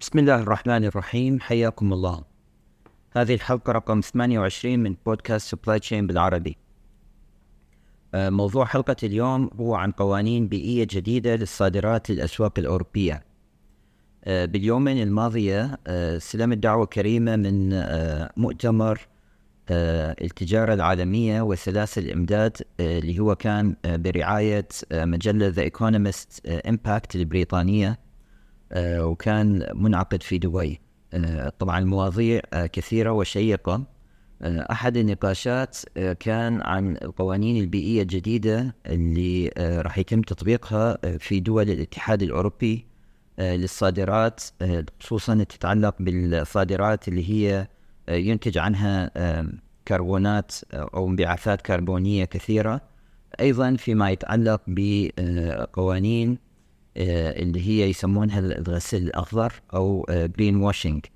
بسم الله الرحمن الرحيم حياكم الله هذه الحلقة رقم 28 من بودكاست Supply Chain بالعربي. آه، موضوع حلقة اليوم هو عن قوانين بيئية جديدة للصادرات للأسواق الأوروبية. آه، باليومين الماضية آه، استلمت دعوة كريمة من مؤتمر التجارة العالمية وسلاسل الإمداد اللي هو كان برعاية مجلة The Economist Impact البريطانية وكان منعقد في دبي. طبعا المواضيع كثيرة وشيقة. أحد النقاشات آه، كان عن القوانين البيئية الجديدة اللي آه، راح يتم تطبيقها آه، في دول الاتحاد الأوروبي للصادرات خصوصا تتعلق بالصادرات اللي هي ينتج عنها كربونات أو انبعاثات كربونية كثيرة أيضا فيما يتعلق بقوانين اللي هي يسمونها الغسيل الأخضر أو green washing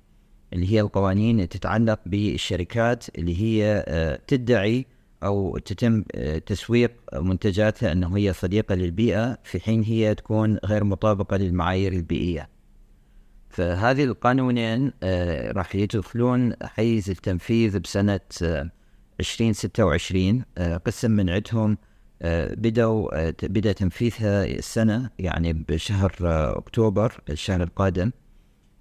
اللي هي القوانين اللي تتعلق بالشركات اللي هي آه، تدعي أو تتم آه، تسويق منتجاتها أنه هي صديقة للبيئة في حين هي تكون غير مطابقة للمعايير البيئية. فهذه القوانين آه، راح يدخلون حيز التنفيذ بسنة 2026 قسم من عندهم بدأوا بدأ تنفيذها السنة يعني بشهر أكتوبر الشهر القادم.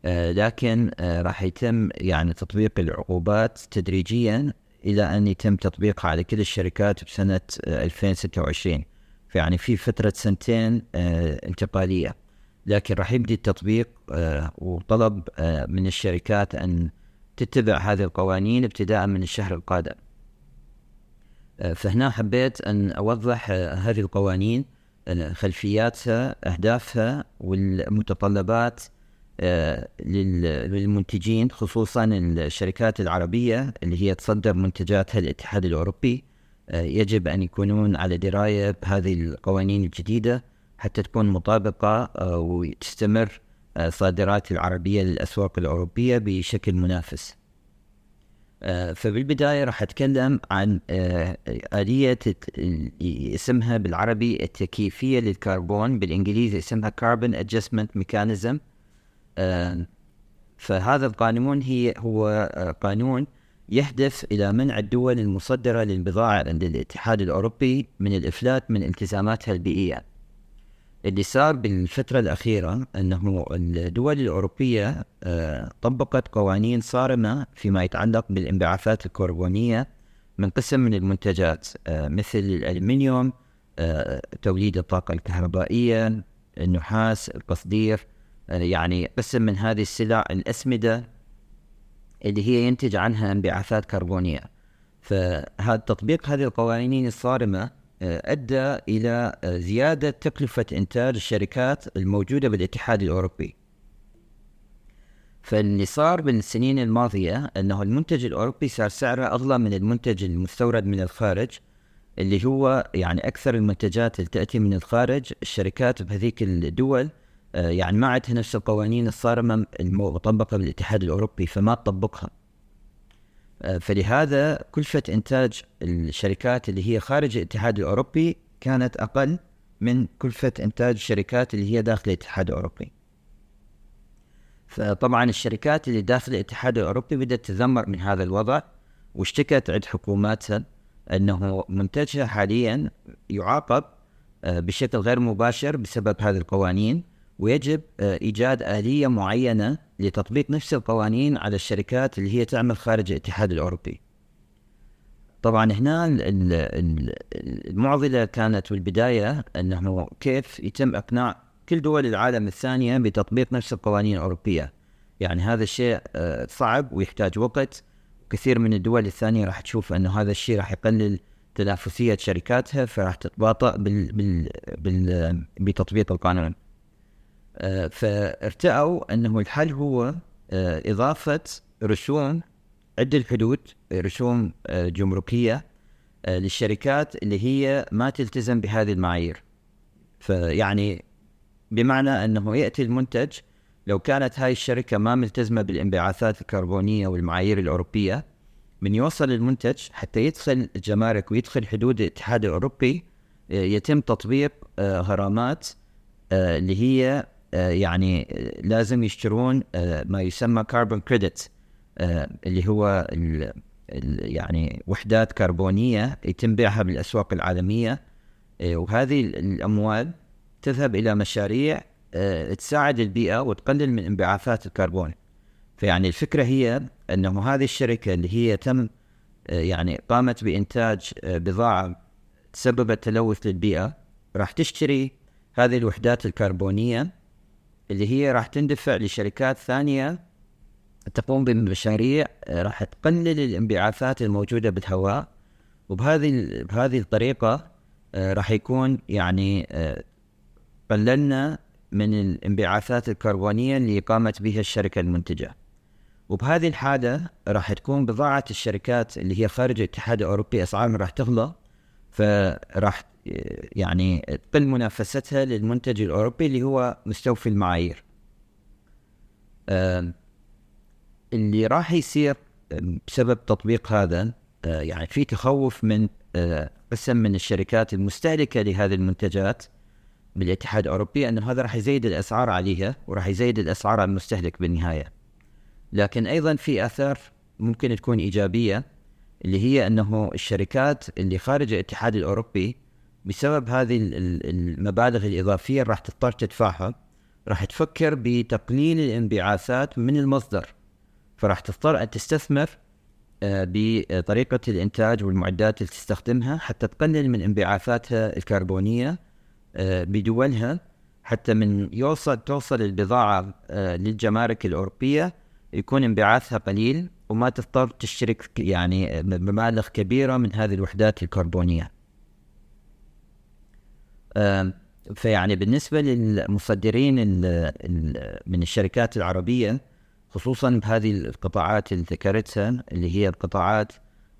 آه، لكن آه، راح يتم يعني تطبيق العقوبات تدريجيا إلى أن يتم تطبيقها على كل الشركات بسنة 2026 آه، فيعني في فترة سنتين انتقالية. لكن راح يبدي التطبيق وطلب من الشركات أن تتبع هذه القوانين ابتداء من الشهر القادم. فهنا حبيت أن أوضح هذه القوانين خلفياتها أهدافها والمتطلبات آه، للمنتجين خصوصا الشركات العربية اللي هي تصدر منتجاتها للاتحاد الأوروبي. آه، يجب أن يكونون على دراية بهذه القوانين الجديدة. حتى تكون مطابقة آه، وتستمر صادرات العربية للأسواق الأوروبية بشكل منافس. فبالبداية راح أتكلم عن آلية اسمها بالعربي التكييفية للكربون بالإنجليزي اسمها Carbon Adjustment Mechanism. آه، فهذا القانون هي هو آه، قانون يهدف إلى منع الدول المصدرة للبضائع عند الاتحاد الأوروبي من الإفلات من التزاماتها البيئية. اللي صار بالفترة الأخيرة أنه الدول الأوروبية آه، طبقت قوانين صارمة فيما يتعلق بالانبعاثات الكربونية من قسم من المنتجات مثل الألمنيوم توليد الطاقة الكهربائية النحاس القصدير يعني قسم من هذه السلع الأسمدة اللي هي ينتج عنها انبعاثات كربونية. فهذا تطبيق هذه القوانين الصارمة آه، أدى إلى آه، زيادة تكلفة إنتاج الشركات الموجودة بالاتحاد الأوروبي. فاللي صار بالسنين الماضية أنه المنتج الأوروبي صار سعره أغلى من المنتج المستورد من الخارج اللي هو يعني أكثر المنتجات اللي تأتي من الخارج. الشركات بهذيك الدول آه، يعني ما عندها نفس القوانين الصارمة المطبقة بالاتحاد الأوروبي فما تطبقها. فلهذا كلفة إنتاج الشركات اللي هي خارج الاتحاد الأوروبي كانت أقل من كلفة إنتاج الشركات اللي هي داخل الاتحاد الأوروبي. فطبعا الشركات اللي داخل الاتحاد الأوروبي بدأت تذمر من هذا الوضع واشتكت عند حكوماتها أنه منتجها حاليا يعاقب آه، بشكل غير مباشر بسبب هذه القوانين. ويجب آه، إيجاد آلية معينة لتطبيق نفس القوانين على الشركات اللي هي تعمل خارج الاتحاد الأوروبي. طبعا هنا المعضلة كانت بالبداية أنه كيف يتم إقناع كل دول العالم الثانية بتطبيق نفس القوانين الأوروبية. يعني هذا الشيء آه، صعب ويحتاج وقت. كثير من الدول الثانية راح تشوف أنه هذا الشيء راح يقلل تنافسية شركاتها فراح تتباطأ بال بال بتطبيق القانون. فارتأوا أنه الحل هو آه، إضافة رسوم عدة رسوم آه، جمركية للشركات اللي هي ما تلتزم بهذه المعايير. فيعني بمعنى أنه يأتي المنتج لو كانت هاي الشركة ما ملتزمة بالانبعاثات الكربونية والمعايير الأوروبية من يوصل المنتج حتى يدخل الجمارك ويدخل حدود الاتحاد الأوروبي يتم تطبيق غرامات اللي هي يعني لازم يشترون ما يسمى كاربون كريدت اللي هو يعني وحدات كربونية يتم بيعها بالأسواق العالمية وهذه الأموال تذهب إلى مشاريع تساعد البيئة وتقلل من انبعاثات الكربون. فيعني الفكرة هي إنه هذه الشركة اللي هي تم يعني قامت بإنتاج بضاعة تسببت تلوث للبيئة راح تشتري هذه الوحدات الكربونية اللي هي راح تندفع لشركات ثانية تقوم بمشاريع راح تقلل الانبعاثات الموجودة بالهواء وبهذه بهذه الطريقة راح يكون يعني قللنا من الانبعاثات الكربونية اللي قامت بها الشركة المنتجة. وبهذه الحالة راح تكون بضاعة الشركات اللي هي خارج الاتحاد الأوروبي أسعارها راح تغلى فراح يعني تقل منافستها للمنتج الأوروبي اللي هو مستوفي المعايير. اللي راح يصير بسبب تطبيق هذا يعني في تخوف من قسم من الشركات المستهلكة لهذه المنتجات بالاتحاد الأوروبي أن هذا راح يزيد الأسعار عليها وراح يزيد الأسعار على المستهلك بالنهاية. لكن أيضا في آثار ممكن تكون إيجابية اللي هي أنه الشركات اللي خارج الاتحاد الأوروبي بسبب هذه المبالغ الإضافية راح تضطر تدفعها. راح تفكر بتقليل الانبعاثات من المصدر. فراح تضطر أن تستثمر آه، بطريقة الإنتاج والمعدات اللي تستخدمها حتى تقلل من انبعاثاتها الكربونية آه، بدولها حتى من يوصل توصل البضاعة آه، للجمارك الأوروبية يكون انبعاثها قليل وما تضطر تشترك يعني بمبالغ كبيرة من هذه الوحدات الكربونية. فيعني بالنسبة للمصدرين من الشركات العربية خصوصا بهذه القطاعات اللي ذكرتها اللي هي القطاعات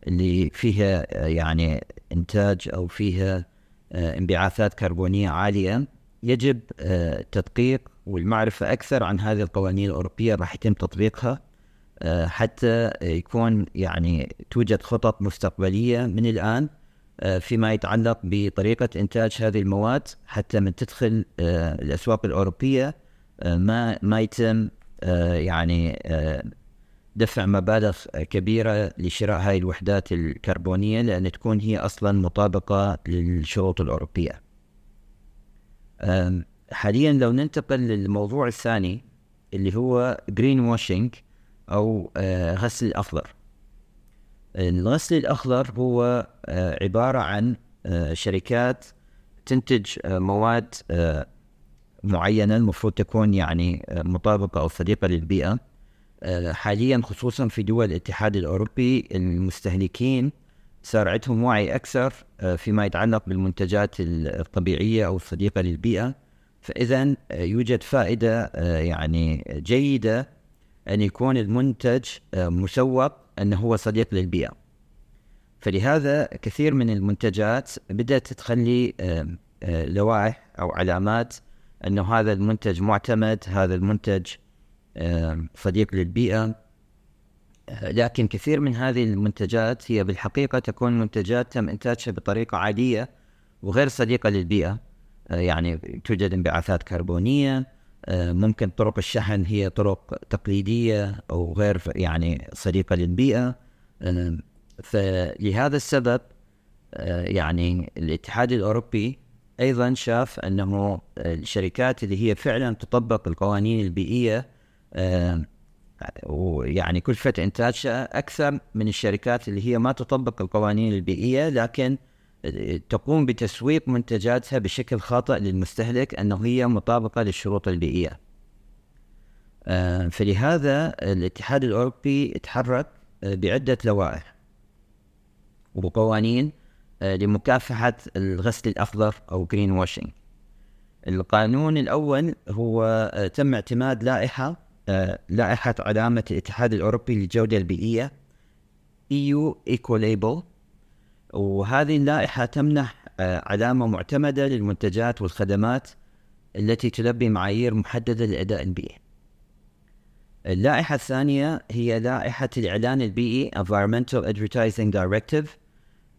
اللي فيها يعني إنتاج أو فيها آه، انبعاثات كربونية عالية يجب آه، تدقيق والمعرفة أكثر عن هذه القوانين الأوروبية راح يتم تطبيقها آه، حتى يكون يعني توجد خطط مستقبلية من الآن آه، فيما يتعلق بطريقة إنتاج هذه المواد حتى من تدخل الأسواق الأوروبية ما ما يتم يعني دفع مبالغ كبيرة لشراء هذه الوحدات الكربونية لأن تكون هي أصلا مطابقة للشروط الأوروبية. حاليا لو ننتقل للموضوع الثاني اللي هو green washing آه، غسل الأخضر. الغسل الأخضر هو آه، عبارة عن آه، شركات تنتج مواد معينة المفروض تكون يعني مطابقة أو صديقة للبيئة. حاليا خصوصا في دول الاتحاد الأوروبي المستهلكين صار عندهم وعي أكثر فيما يتعلق بالمنتجات الطبيعية أو الصديقة للبيئة. فاذا آه، يوجد فائدة آه، يعني جيدة أن يكون المنتج آه، مسوق أنه هو صديق للبيئة. فلهذا كثير من المنتجات بدأت تخلي لوائح أو علامات أنه هذا المنتج معتمد هذا المنتج صديق للبيئة. لكن كثير من هذه المنتجات هي بالحقيقة تكون منتجات تم إنتاجها بطريقة عادية وغير صديقة للبيئة. آه، يعني توجد انبعاثات كربونية آه، ممكن طرق الشحن هي طرق تقليدية أو غير يعني صديقة للبيئة. آه، فلهذا السبب يعني الاتحاد الأوروبي أيضا شاف أنه الشركات اللي هي فعلا تطبق القوانين البيئية ويعني كلفة إنتاجها أكثر من الشركات اللي هي ما تطبق القوانين البيئية لكن تقوم بتسويق منتجاتها بشكل خاطئ للمستهلك أنه هي مطابقة للشروط البيئية. آه، فلهذا الاتحاد الأوروبي تحرك آه، بعدة لوائح وقوانين آه، لمكافحة الغسل الأخضر أو جرين واشنج القانون الأول هو تم اعتماد لائحة لائحة علامة الاتحاد الأوروبي للجودة البيئية EU Eco Label وهذه اللائحة تمنح آه، علامة معتمدة للمنتجات والخدمات التي تلبي معايير محددة للأداء البيئي. اللائحة الثانية هي لائحة الإعلان البيئي Environmental Advertising Directive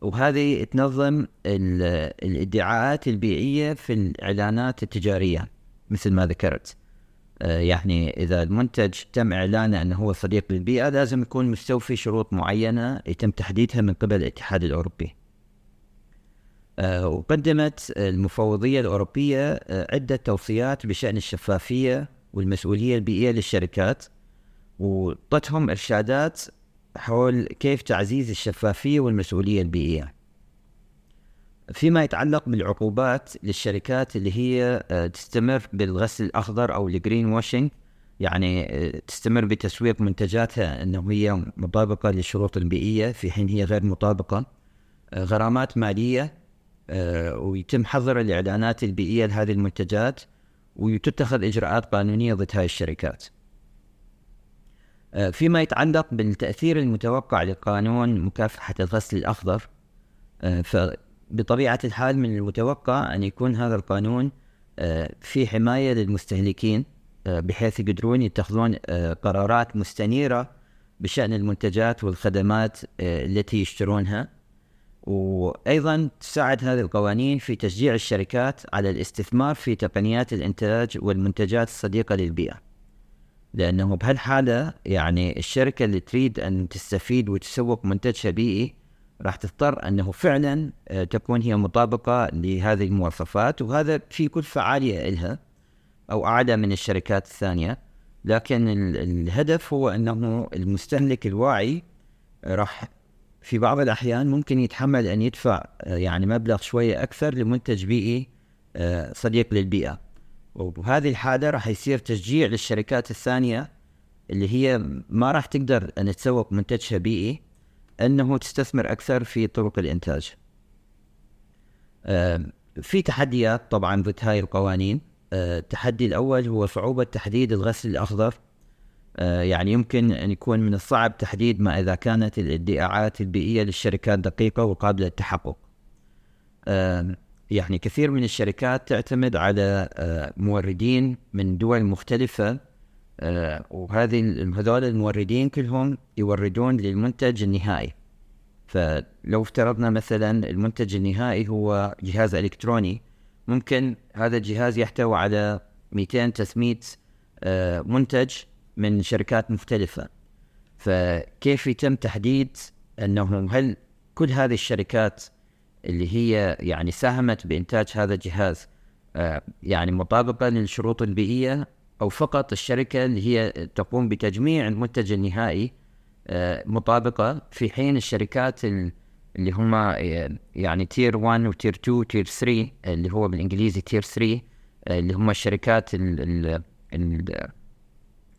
وهذه تنظم الادعاءات البيئية في الإعلانات التجارية مثل ما ذكرت يعني إذا المنتج تم إعلانه أنه هو صديق للبيئة لازم يكون مستوفي شروط معينة يتم تحديدها من قبل الاتحاد الأوروبي. آه، وقدمت المفوضية الأوروبية آه، عدة توصيات بشأن الشفافية والمسؤولية البيئية للشركات وأعطتهم إرشادات حول كيف تعزيز الشفافية والمسؤولية البيئية. فيما يتعلق بالعقوبات للشركات اللي هي آه، تستمر بالغسل الأخضر أو ال green washing يعني تستمر بتسويق منتجاتها أنه هي مطابقة للشروط البيئية في حين هي غير مطابقة. غرامات مالية آه، ويتم حظر الإعلانات البيئية لهذه المنتجات وتتخذ إجراءات قانونية ضد هذه الشركات. آه، فيما يتعلق بالتأثير المتوقع لقانون مكافحة الغسل الأخضر آه، فبطبيعة الحال من المتوقع أن يكون هذا القانون في حماية للمستهلكين بحيث يقدرون يتخذون قرارات مستنيرة بشأن المنتجات والخدمات التي يشترونها. وأيضا تساعد هذه القوانين في تشجيع الشركات على الاستثمار في تقنيات الإنتاج والمنتجات الصديقة للبيئه لأنه بهالحالة يعني الشركة اللي تريد أن تستفيد وتسوق منتجها بيئي راح تضطر أنه فعلا آه، تكون هي مطابقة لهذه المواصفات وهذا في كلفة عالية لها أو أعلى من الشركات الثانية. لكن الهدف هو أنه المستهلك الواعي راح في بعض الأحيان ممكن يتحمل أن يدفع آه، يعني مبلغ شوية أكثر لمنتج بيئي آه، صديق للبيئة. وبهذه الحالة راح يصير تشجيع للشركات الثانية اللي هي ما راح تقدر أن تسوق منتجها بيئي. أنه تستثمر أكثر في طرق الإنتاج. آه، في تحديات طبعا ضد هاي القوانين. التحدي الأول هو صعوبة تحديد الغسل الأخضر. آه، يعني يمكن أن يكون من الصعب تحديد ما إذا كانت الادعاءات البيئية للشركات دقيقة وقابلة للتحقق. يعني كثير من الشركات تعتمد على آه، موردين من دول مختلفة آه، وهذه هذول الموردين كلهم يوردون للمنتج النهائي. فلو افترضنا مثلا المنتج النهائي هو جهاز إلكتروني ممكن هذا الجهاز يحتوي على 200 300 منتج من شركات مختلفة. فكيف يتم تحديد أنه هل كل هذه الشركات اللي هي يعني ساهمت بإنتاج هذا الجهاز آه، يعني مطابقة للشروط البيئية أو فقط الشركة اللي هي تقوم بتجميع المنتج النهائي آه، مطابقة في حين الشركات اللي هم آه، يعني تير 1 وتير 2 وتير 3 اللي هو بالإنجليزي تير 3 اللي هم الشركات ال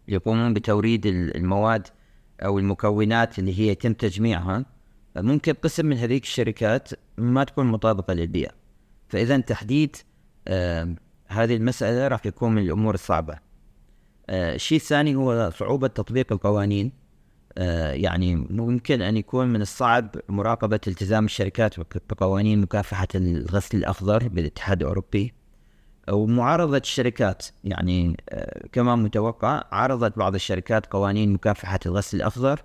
يقومون بتوريد المواد أو المكونات اللي هي يتم تجميعها. ممكن قسم من هذيك الشركات ما تكون مطابقة للبيئه فإذا تحديد آه هذه المسألة راح يكون من الأمور الصعبة. آه الشيء الثاني هو صعوبة تطبيق القوانين. آه يعني ممكن أن يكون من الصعب مراقبة التزام الشركات بقوانين مكافحة الغسل الاخضر بالاتحاد الأوروبي ومعارضة الشركات. يعني آه، كما متوقع عرضت بعض الشركات قوانين مكافحة الغسل الأخضر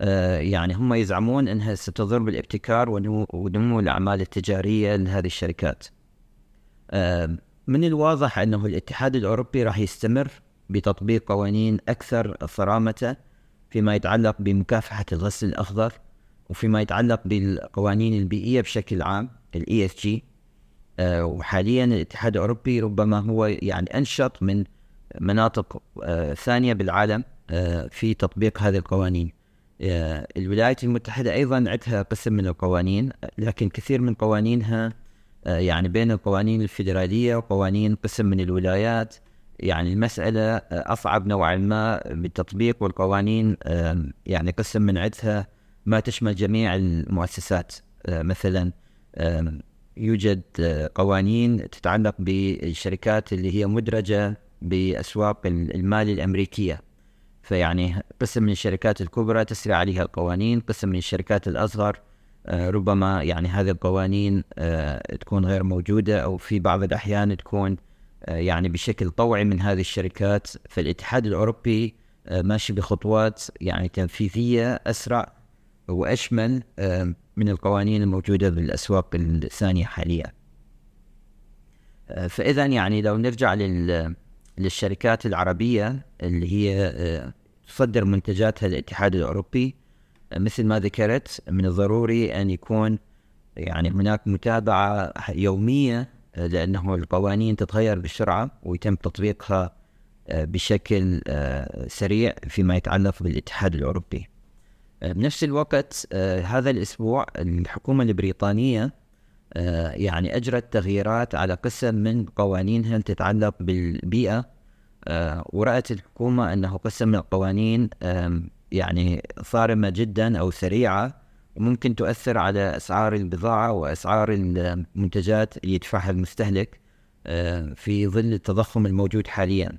آه، يعني هم يزعمون أنها ستضر بالابتكار ونمو الأعمال التجارية لهذه الشركات. آه، من الواضح أنه الاتحاد الأوروبي راح يستمر بتطبيق قوانين أكثر صرامة فيما يتعلق بمكافحة الغسل الأخضر وفيما يتعلق بالقوانين البيئية بشكل عام ال ESG آه، وحاليا الاتحاد الأوروبي ربما هو يعني أنشط من مناطق آه، ثانية بالعالم آه، في تطبيق هذه القوانين. الولايات المتحدة أيضا عندها قسم من القوانين لكن كثير من قوانينها يعني بين القوانين الفيدرالية وقوانين قسم من الولايات يعني المسألة أصعب نوعا ما بالتطبيق والقوانين يعني قسم من عدها ما تشمل جميع المؤسسات. مثلا يوجد آه، قوانين تتعلق بالشركات اللي هي مدرجة بأسواق المال الأمريكية. فيعني قسم من الشركات الكبرى تسري عليها القوانين قسم من الشركات الأصغر آه، ربما يعني هذه القوانين آه، تكون غير موجودة أو في بعض الأحيان تكون يعني بشكل طوعي من هذه الشركات. فالاتحاد الأوروبي ماشي بخطوات يعني تنفيذية أسرع وأشمل آه، من القوانين الموجودة بالأسواق الثانية حاليا. آه، فإذا يعني لو نرجع لل للشركات العربية اللي هي تصدر منتجاتها للاتحاد الأوروبي مثل ما ذكرت من الضروري أن يكون يعني هناك متابعة يومية لأنه القوانين تتغير بسرعة ويتم تطبيقها آه، بشكل آه، سريع فيما يتعلق بالاتحاد الأوروبي. آه، بنفس الوقت هذا الأسبوع الحكومة البريطانية يعني أجرت تغييرات على قسم من قوانينها تتعلق بالبيئة. ورأت الحكومة أنه قسم من القوانين يعني صارمة جدا أو سريعة. وممكن تؤثر على أسعار البضاعة وأسعار المنتجات اللي يدفعها المستهلك آه، في ظل التضخم الموجود حاليا.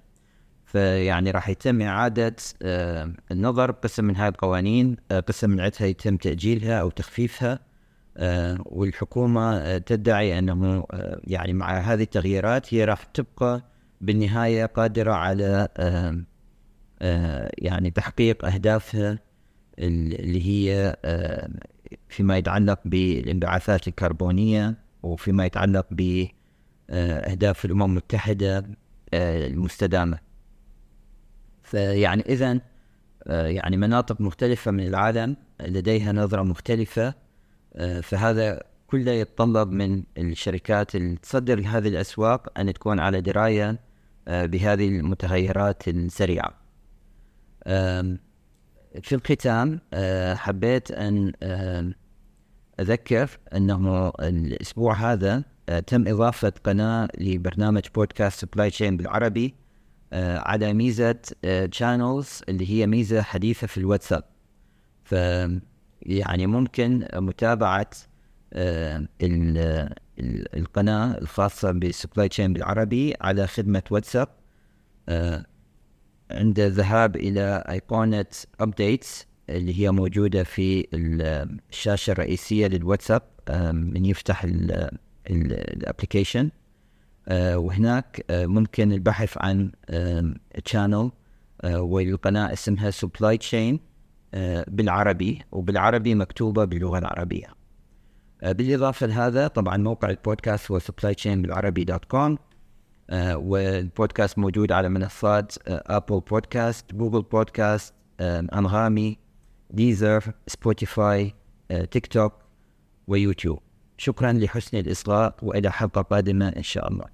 فيعني راح يتم إعادة آه، النظر قسم من هذه القوانين آه، قسم من عدها يتم تأجيلها أو تخفيفها والحكومة تدعي أنه يعني مع هذه التغييرات هي راح تبقى بالنهاية قادرة على يعني تحقيق أهدافها اللي هي آه، فيما يتعلق بالانبعاثات الكربونية وفيما يتعلق بأهداف الأمم المتحدة آه، المستدامة. فيعني إذا آه، يعني مناطق مختلفة من العالم لديها نظرة مختلفة فهذا كله يتطلب من الشركات اللي تصدر لهذه الأسواق أن تكون على دراية بهذه المتغيرات السريعة. في الختام آه، حبيت أن أذكر أنه الأسبوع هذا آه، تم إضافة قناة لبرنامج بودكاست Supply Chain بالعربي آه، على ميزة channels اللي هي ميزة حديثة في الواتساب. ف يعني ممكن متابعة القناة الخاصة ب Supply Chain بالعربي على خدمة واتساب. عند الذهاب إلى أيقونة updates اللي هي موجودة في الشاشة الرئيسية للواتساب من يفتح ال application آه، وهناك آه، ممكن البحث عن channel آه، والقناة اسمها Supply Chain بالعربي وبالعربي مكتوبة باللغة العربية. بالإضافة لهذا طبعا موقع البودكاست هو Supply Chain بالعربي dot com والبودكاست موجود على منصات Apple Podcast Google Podcast أنغامي Deezer Spotify TikTok و YouTube شكرا لحسن الإصغاء وإلى حلقة قادمة إن شاء الله.